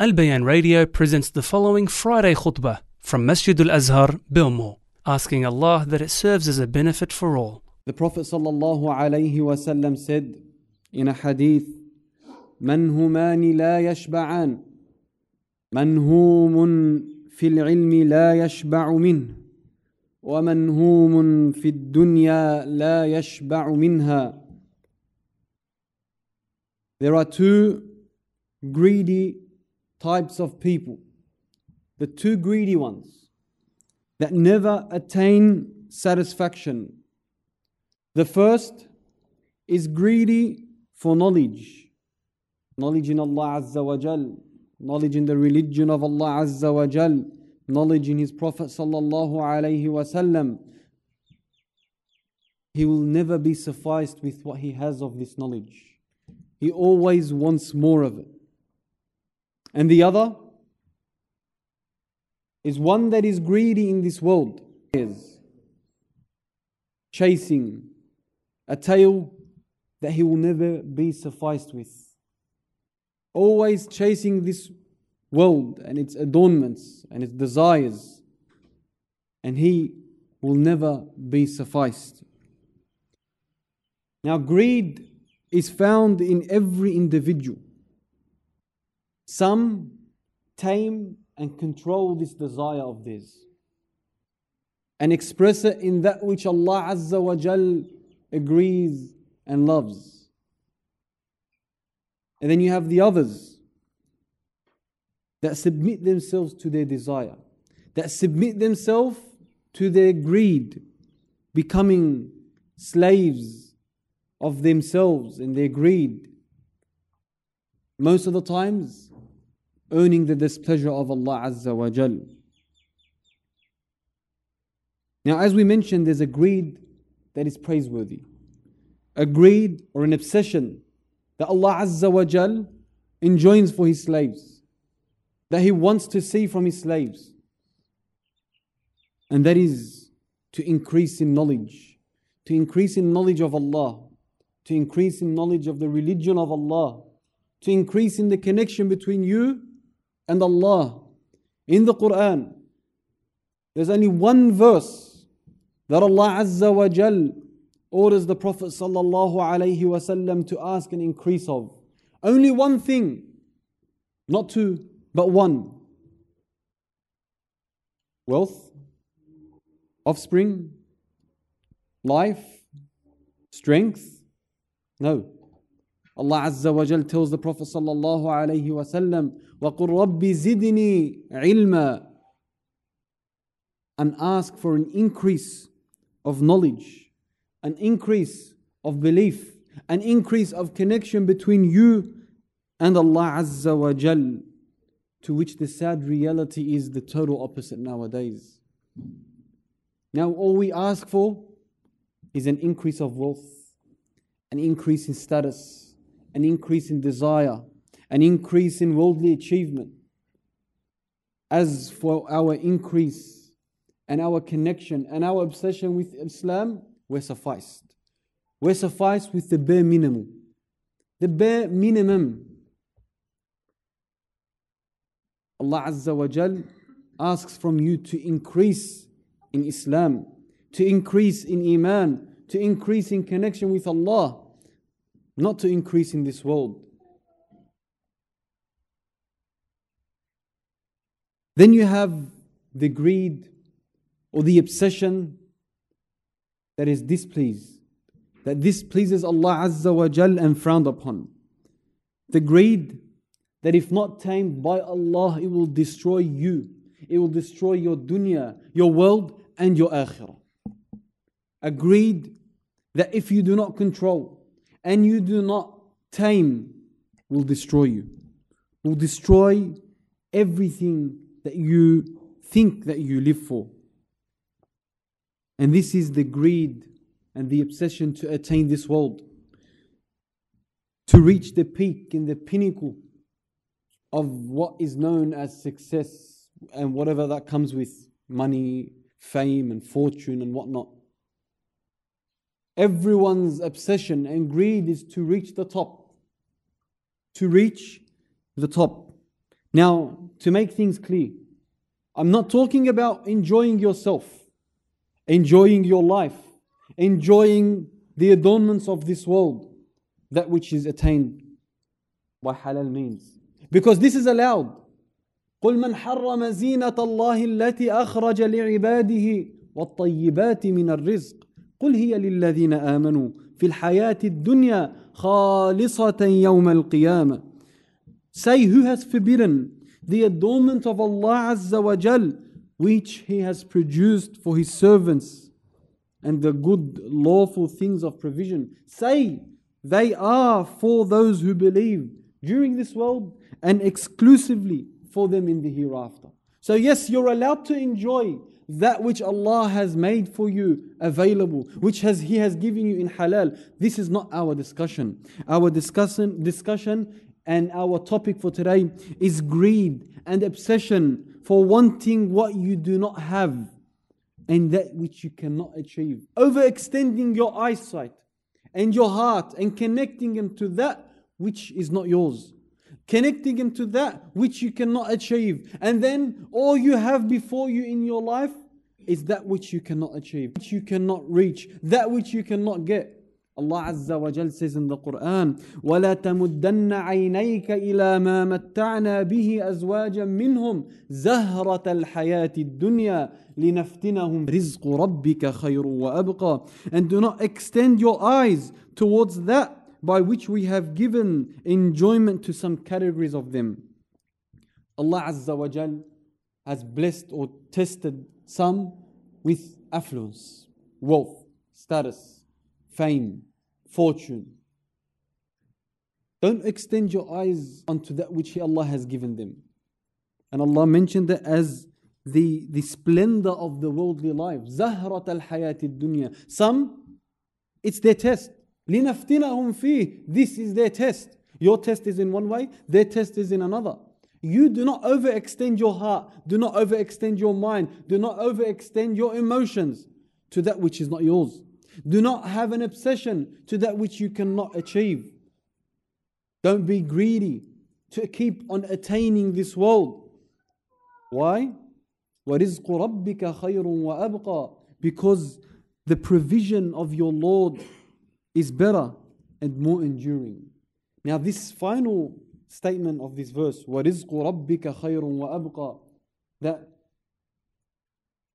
Al Bayan Radio presents the following Friday khutbah from Masjid Al Azhar, Belmore, asking Allah that it serves as a benefit for all. The Prophet ﷺ said in a hadith, من همان لا يشبعان منهوم في العلم لا يشبع منه ومنهوم في الدنيا لا يشبع منها There are two greedy types of people. The two greedy ones that never attain satisfaction. The first is greedy for knowledge. Knowledge in Allah Azza wa Jal, knowledge in the religion of Allah Azza wa Jal, knowledge in His Prophet Sallallahu Alaihi Wasallam. He will never be sufficed with what he has of this knowledge. He always wants more of it. And the other is one that is greedy in this world, is chasing a tail that he will never be sufficed with. Always chasing this world and its adornments and its desires, and he will never be sufficed. Now, greed is found in every individual. Some tame and control this desire of theirs and express it in that which Allah Azza wa Jal agrees and loves. And then you have the others that submit themselves to their desire, that submit themselves to their greed, becoming slaves of themselves and their greed. Most of the times, earning the displeasure of Allah Azza wa Jal. Now, as we mentioned, there's a greed that is praiseworthy, a greed or an obsession that Allah Azza wa Jal enjoins for His slaves, that He wants to see from His slaves, and that is to increase in knowledge, to increase in knowledge of Allah, to increase in knowledge of the religion of Allah, to increase in the connection between you and Allah. In the Quran, there's only one verse that Allah Azza wa Jal orders the Prophet sallallahu alaihi wasallam to ask an increase of. Only one thing, not two, but one. Wealth, offspring, life, strength. No. Allah Azza wa Jal tells the Prophet sallallahu alaihi wasallam, وَقُلْ رَبِّ زِدْنِي عِلْمًا And ask for an increase of knowledge, an increase of belief, an increase of connection between you and Allah Azza wa Jal, to which the sad reality is the total opposite nowadays. Now, all we ask for is an increase of wealth, an increase in status, an increase in desire, an increase in worldly achievement. As for our increase and our connection and our obsession with Islam, we're sufficed. We're sufficed with the bare minimum. The bare minimum. Allah Azza wa Jal asks from you to increase in Islam, to increase in Iman, to increase in connection with Allah, not to increase in this world. Then you have the greed or the obsession that is displeased, that displeases Allah Azza wa Jal and frowned upon. The greed that if not tamed by Allah, it will destroy you. It will destroy your dunya, your world, and your akhirah. A greed that if you do not control and you do not tame, will destroy you, will destroy everything that you think that you live for. And this is the greed and the obsession to attain this world, to reach the peak and the pinnacle of what is known as success and whatever that comes with money, fame, and fortune and whatnot. Everyone's obsession and greed is to reach the top. To reach the top. Now, to make things clear, I'm not talking about enjoying yourself, enjoying your life, enjoying the adornments of this world, that which is attained by halal means. Because this is allowed. قل من حرم زينة الله التي أخرج لعباده والطيبات من الرزق قل هي للذين آمنوا في الحياة الدنيا خالصة يوم القيامة Say who has forbidden the adornment of Allah Azza wa Jal which He has produced for His servants and the good lawful things of provision. Say they are for those who believe during this world and exclusively for them in the hereafter. So, yes, you're allowed to enjoy that which Allah has made for you available, which has He has given you in halal. This is not our discussion. Our discussion, discussion and our topic for today is greed and obsession for wanting what you do not have and that which you cannot achieve. Overextending your eyesight and your heart and connecting them to that which is not yours Connecting them to that which you cannot achieve. And then all you have before you in your life is that which you cannot achieve, which you cannot reach, that which you cannot get. Allah Azza wa Jal says in the Quran, وَلَا تَمُدَّنَّ عَيْنَيْكَ إِلَى مَا مَتَّعْنَا بِهِ أَزْوَاجًا مِّنْهُمْ زَهْرَةَ الْحَيَاةِ الدُّنْيَا لِنَفْتِنَهُمْ رِزْقُ رَبِّكَ خَيْرٌ وَأَبْقَى And do not extend your eyes towards that by which we have given enjoyment to some categories of them. Allah Azza wa Jal has blessed or tested some with affluence, wealth, status, fame, fortune. Don't extend your eyes onto that which Allah has given them. And Allah mentioned that as the, the splendor of the worldly life. Zahrat al dunya. Some, it's their test. لِنَفْتِنَهُمْ فِيهِ This is their test. Your test is in one way, their test is in another. You do not overextend your heart, do not overextend your mind, do not overextend your emotions to that which is not yours. Do not have an obsession to that which you cannot achieve. Don't be greedy to keep on attaining this world. Why? وَرِزْقُ رَبِّكَ خَيْرٌ وَأَبْقَى Because the provision of your Lord is better and more enduring. Now, this final statement of this verse, وَرِزْقُ رَبِّكَ خَيْرٌ وَأَبْقَى that,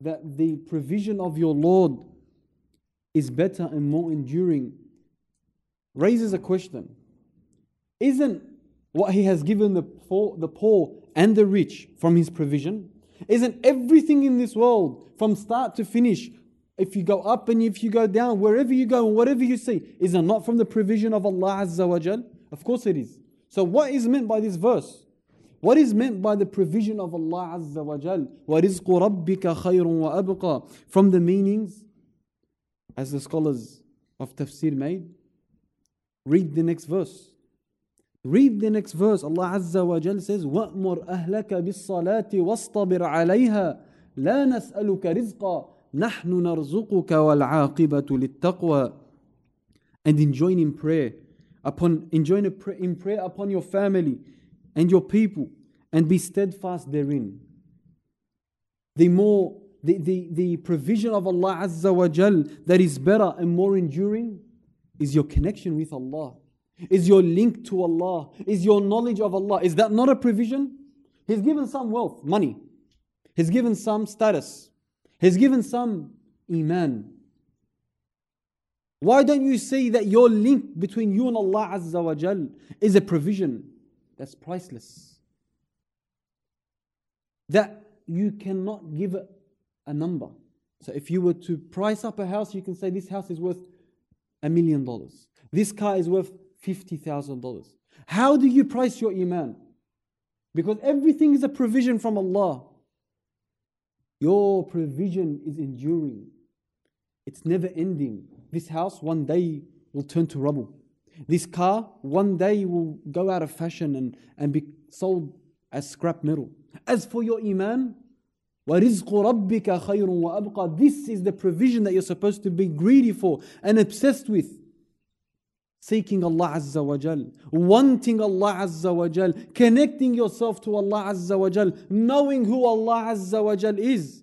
that the provision of your Lord is better and more enduring, raises a question. Isn't what He has given the poor, the poor and the rich from His provision? Isn't everything in this world, from start to finish, if you go up and if you go down, wherever you go and whatever you see, is it not from the provision of Allah Azza wa Jal? Of course it is. So what is meant by this verse? What is meant by the provision of Allah Azza wa Jal? وَرِزْقُ رَبِّكَ خَيْرٌ وَأَبْقَى From the meanings, as the scholars of tafsir made, read the next verse. Read the next verse. Allah Azza wa Jal says, وَأْمُرْ أَهْلَكَ بِالصَّلَاةِ وَاصْطَبِرْ عَلَيْهَا لَا نَسْأَلُكَ رِزْقًا نحن نرزقك والعاقبة للتقوى and enjoin in prayer upon enjoin in prayer upon your family and your people and be steadfast therein the more the, the, the provision of Allah Azza wa Jal that is better and more enduring is your connection with Allah is your link to Allah is your knowledge of Allah is that not a provision he's given some wealth money he's given some status He's given some iman. Why don't you see that your link between you and Allah Azza wa Jal is a provision that's priceless? That you cannot give a number. So if you were to price up a house, you can say this house is worth a million dollars. This car is worth $50,000. How do you price your iman? Because everything is a provision from Allah. Your provision is enduring, it's never ending. This house one day will turn to rubble. This car one day will go out of fashion and, and be sold as scrap metal. As for your iman, وَرِزْقُ رَبِّكَ خَيْرٌ وَأَبْقَى This is the provision that you're supposed to be greedy for and obsessed with. seeking Allah Azza wa Jal, wanting Allah Azza wa Jal, connecting yourself to Allah Azza wa Jal, knowing who Allah Azza wa Jal is.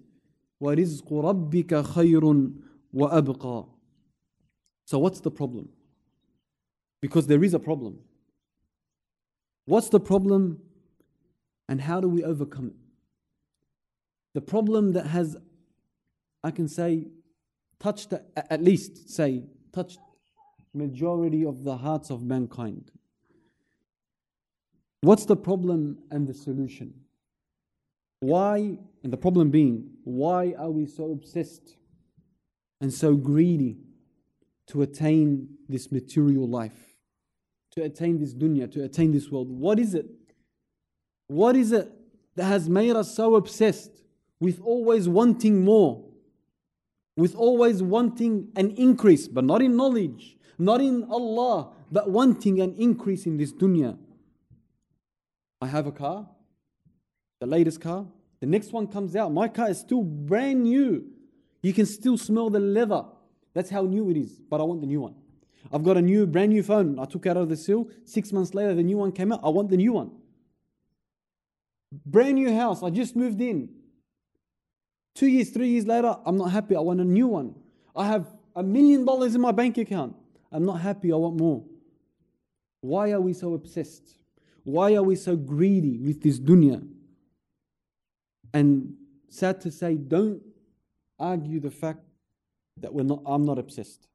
وَرِزْقُ رَبِّكَ خَيْرٌ وَأَبْقَى So what's the problem? Because there is a problem. What's the problem and how do we overcome it? The problem that has, I can say, touched, at least say, touched majority of the hearts of mankind. What's the problem and the solution? Why, and the problem being, why are we so obsessed and so greedy to attain this material life, to attain this dunya, to attain this world? What is it? What is it that has made us so obsessed with always wanting more, with always wanting an increase, but not in knowledge, not in Allah, but wanting an increase in this dunya? I have a car, the latest car. The next one comes out. My car is still brand new. You can still smell the leather. That's how new it is. But I want the new one. I've got a new, brand new phone. I took out of the seal. Six months later, the new one came out. I want the new one. Brand new house. I just moved in. Two years, three years later, I'm not happy. I want a new one. I have a million dollars in my bank account. I'm not happy. I want more. Why are we so obsessed? Why are we so greedy with this dunya? And sad to say, don't argue the fact that we're not, I'm not obsessed.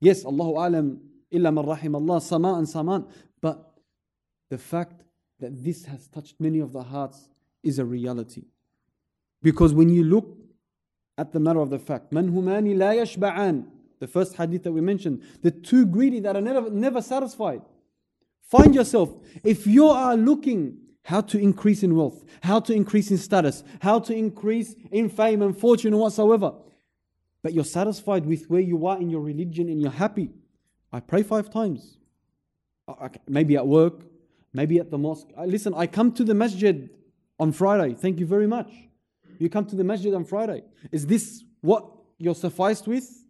Yes, Allahu alam, illa man rahim Allah, sama and saman. But the fact that this has touched many of the hearts is a reality. Because when you look at the matter of the fact, man humani la yashba'an, the first hadith that we mentioned, the two greedy that are never, never satisfied. Find yourself, if you are looking how to increase in wealth, how to increase in status, how to increase in fame and fortune and whatsoever, but you're satisfied with where you are in your religion and you're happy. I pray five times. Uh, maybe at work, maybe at the mosque. Uh, listen, I come to the masjid on Friday. Thank you very much. You come to the masjid on Friday. Is this what you're sufficed with?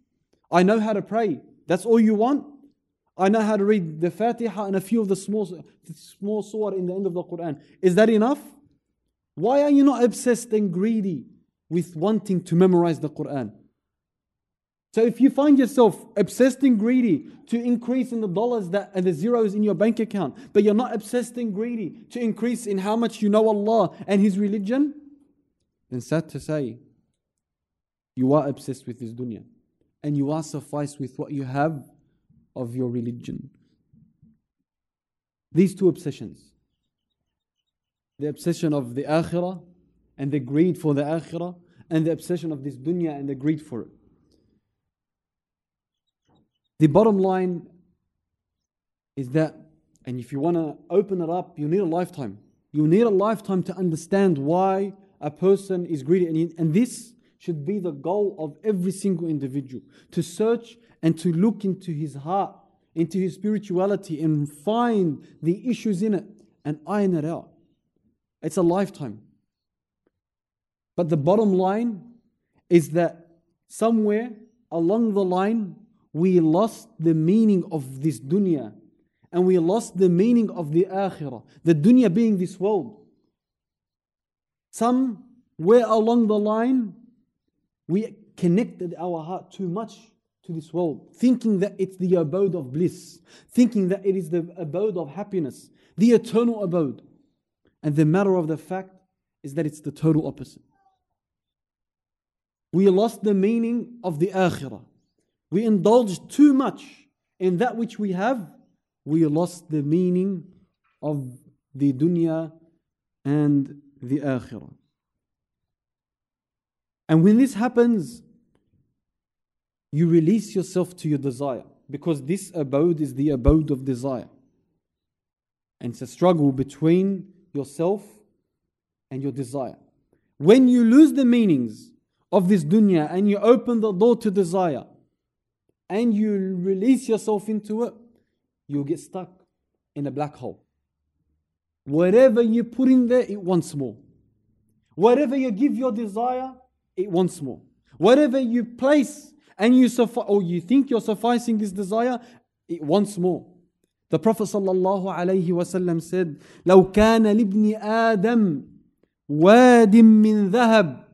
I know how to pray. That's all you want? I know how to read the Fatiha and a few of the small, small surah in the end of the Quran. Is that enough? Why are you not obsessed and greedy with wanting to memorize the Quran? So if you find yourself obsessed and greedy to increase in the dollars that and the zeros in your bank account, but you're not obsessed and greedy to increase in how much you know Allah and His religion, then sad to say, you are obsessed with this dunya. And you are sufficed with what you have of your religion. These two obsessions the obsession of the akhirah and the greed for the akhirah, and the obsession of this dunya and the greed for it. The bottom line is that, and if you want to open it up, you need a lifetime. You need a lifetime to understand why a person is greedy. And and this should be the goal of every single individual to search and to look into his heart, into his spirituality, and find the issues in it and iron it out. It's a lifetime. But the bottom line is that somewhere along the line, we lost the meaning of this dunya and we lost the meaning of the akhirah. The dunya being this world. Somewhere along the line, we connected our heart too much to this world, thinking that it's the abode of bliss, thinking that it is the abode of happiness, the eternal abode. And the matter of the fact is that it's the total opposite. We lost the meaning of the akhirah. We indulged too much in that which we have. We lost the meaning of the dunya and the akhirah. And when this happens, you release yourself to your desire because this abode is the abode of desire. And it's a struggle between yourself and your desire. When you lose the meanings of this dunya and you open the door to desire and you release yourself into it, you'll get stuck in a black hole. Whatever you put in there, it wants more. Whatever you give your desire, it wants more. Whatever you place and you suffi- or you think you're sufficing this desire, It- once more. The Prophet sallallahu alayhi wasallam said, لو كان لابن آدم واد من ذهب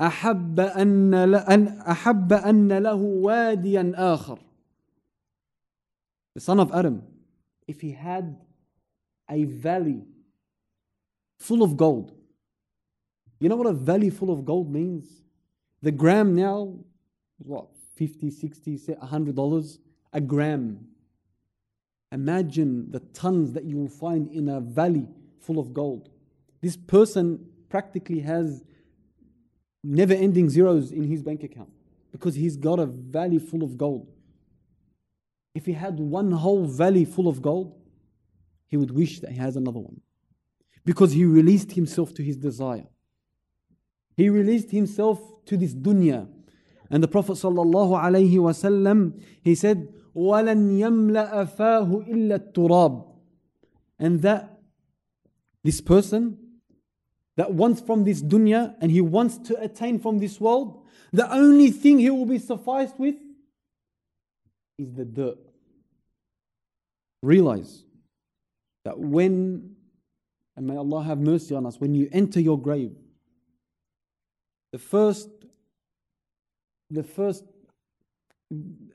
أحب أن ل- أن أحب أن له واديا آخر. The son of Adam, if he had a valley full of gold, you know what a valley full of gold means? The gram now, is what, 50, 60, 100 dollars a gram. Imagine the tons that you will find in a valley full of gold. This person practically has never ending zeros in his bank account because he's got a valley full of gold. If he had one whole valley full of gold, he would wish that he has another one because he released himself to his desire. He released himself to this dunya. And the Prophet sallallahu alaihi wasallam, he said, وَلَنْ يَمْلَأَ فَاهُ إِلَّا التُّرَابِ And that this person that wants from this dunya and he wants to attain from this world, the only thing he will be sufficed with is the dirt. Realize that when, and may Allah have mercy on us, when you enter your grave, the first the first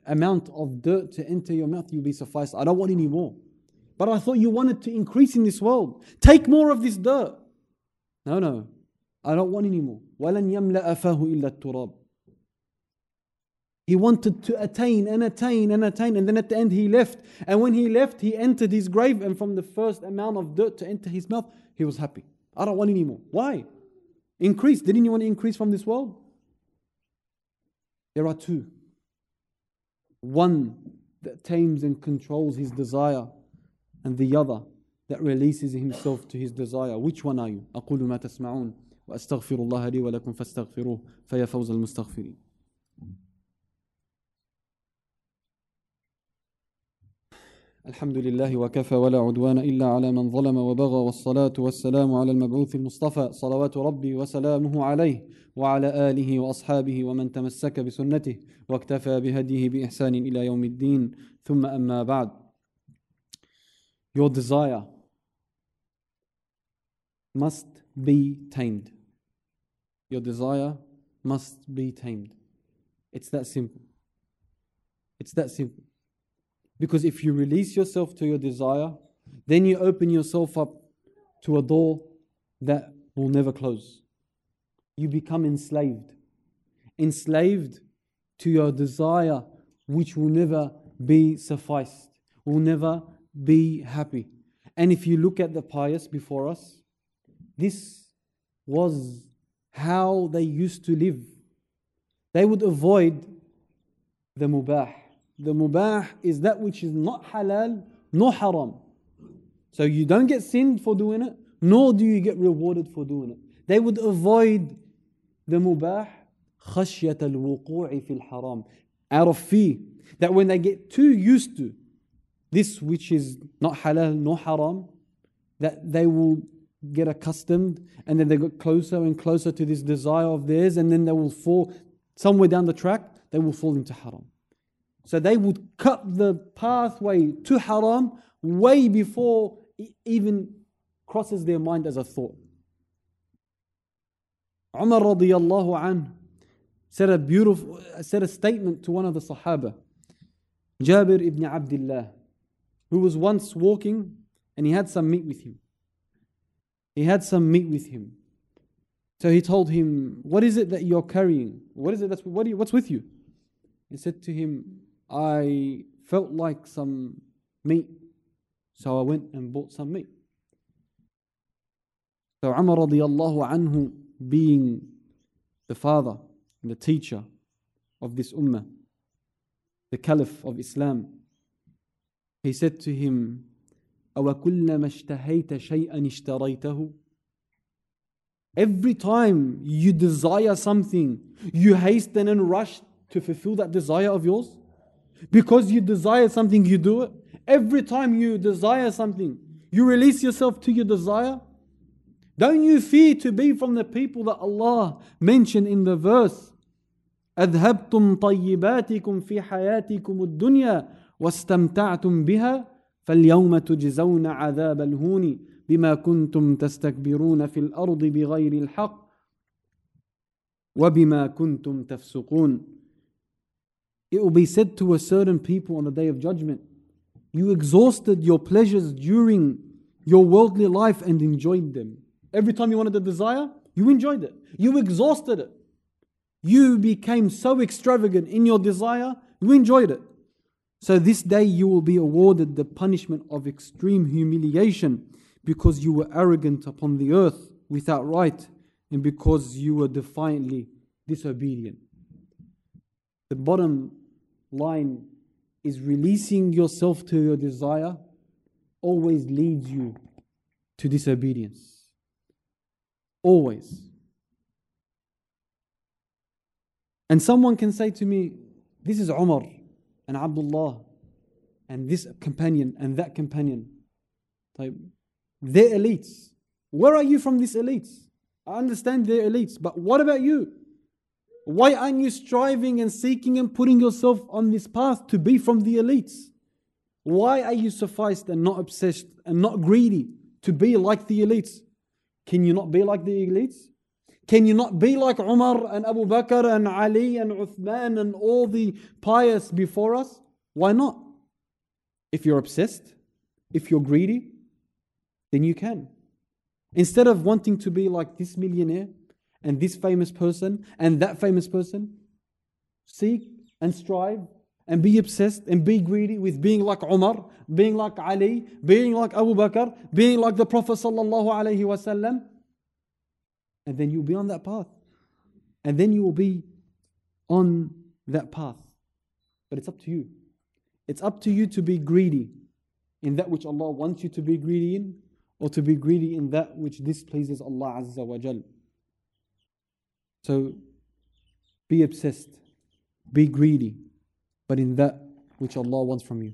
amount of dirt to enter your mouth you'll be sufficed i don't want any more but i thought you wanted to increase in this world take more of this dirt no no i don't want any more ولن يملأ فاه إلا التراب he wanted to attain and attain and attain and then at the end he left and when he left he entered his grave and from the first amount of dirt to enter his mouth he was happy i don't want any more why increase didn't you want to increase from this world there are two. One that tames and controls his desire, and the other that releases himself to his desire. Which one are you? أقول ما تسمعون وأستغفر الله لي ولكم فاستغفروه فيا فوز المستغفرين. الحمد لله وكفى ولا عدوان إلا على من ظلم وبغى والصلاة والسلام على المبعوث المصطفى صلوات ربي وسلامه عليه وعلى آله وأصحابه ومن تمسك بسنته واكتفى بهديه بإحسان إلى يوم الدين ثم أما بعد Your desire must be tamed. Your desire must be tamed. It's that simple. It's that simple. Because if you release yourself to your desire, then you open yourself up to a door that will never close. You become enslaved. Enslaved to your desire, which will never be sufficed, will never be happy. And if you look at the pious before us, this was how they used to live. They would avoid the mubah The mubah is that which is not halal nor haram. So you don't get sinned for doing it, nor do you get rewarded for doing it. They would avoid the mubah خشية الوقوع في الحرام out of fear that when they get too used to this which is not halal nor haram that they will get accustomed and then they get closer and closer to this desire of theirs and then they will fall somewhere down the track they will fall into haram so they would cut the pathway to haram way before it even crosses their mind as a thought Umar radiallahu anhu said a beautiful said a statement to one of the Sahaba, Jabir ibn Abdullah, who was once walking and he had some meat with him. He had some meat with him. So he told him, What is it that you're carrying? What is it that's what you, what's with you? He said to him, I felt like some meat. So I went and bought some meat. So Umar radiallahu anhu being the father and the teacher of this ummah, the caliph of Islam, he said to him, أَوَكُلَّمَا اشْتَهَيْتَ شَيْئًا اشْتَرَيْتَهُ Every time you desire something, you hasten and rush to fulfill that desire of yours. Because you desire something, you do it. Every time you desire something, you release yourself to your desire. Don't you fear to be from the people that Allah mentioned in the verse أذهبتم طيباتكم في حياتكم الدنيا واستمتعتم بها فاليوم تجزون عذاب الهون بما كنتم تستكبرون في الأرض بغير الحق وبما كنتم تفسقون it will be said to a certain people on the day of judgment, You exhausted your pleasures during your worldly life and enjoyed them. Every time you wanted a desire, you enjoyed it. You exhausted it. You became so extravagant in your desire, you enjoyed it. So this day you will be awarded the punishment of extreme humiliation because you were arrogant upon the earth without right and because you were defiantly disobedient. The bottom line is releasing yourself to your desire always leads you to disobedience. Always. And someone can say to me, This is Umar and Abdullah and this companion and that companion. They're elites. Where are you from these elites? I understand they're elites, but what about you? Why aren't you striving and seeking and putting yourself on this path to be from the elites? Why are you sufficed and not obsessed and not greedy to be like the elites? Can you not be like the elites? Can you not be like Umar and Abu Bakr and Ali and Uthman and all the pious before us? Why not? If you're obsessed, if you're greedy, then you can. Instead of wanting to be like this millionaire, and this famous person and that famous person. Seek and strive and be obsessed and be greedy with being like Umar, being like Ali, being like Abu Bakr, being like the Prophet sallallahu alaihi wasallam. And then you'll be on that path. And then you will be on that path. But it's up to you. It's up to you to be greedy in that which Allah wants you to be greedy in, or to be greedy in that which displeases Allah Azza wa Jalla. So be obsessed, be greedy, but in that which Allah wants from you.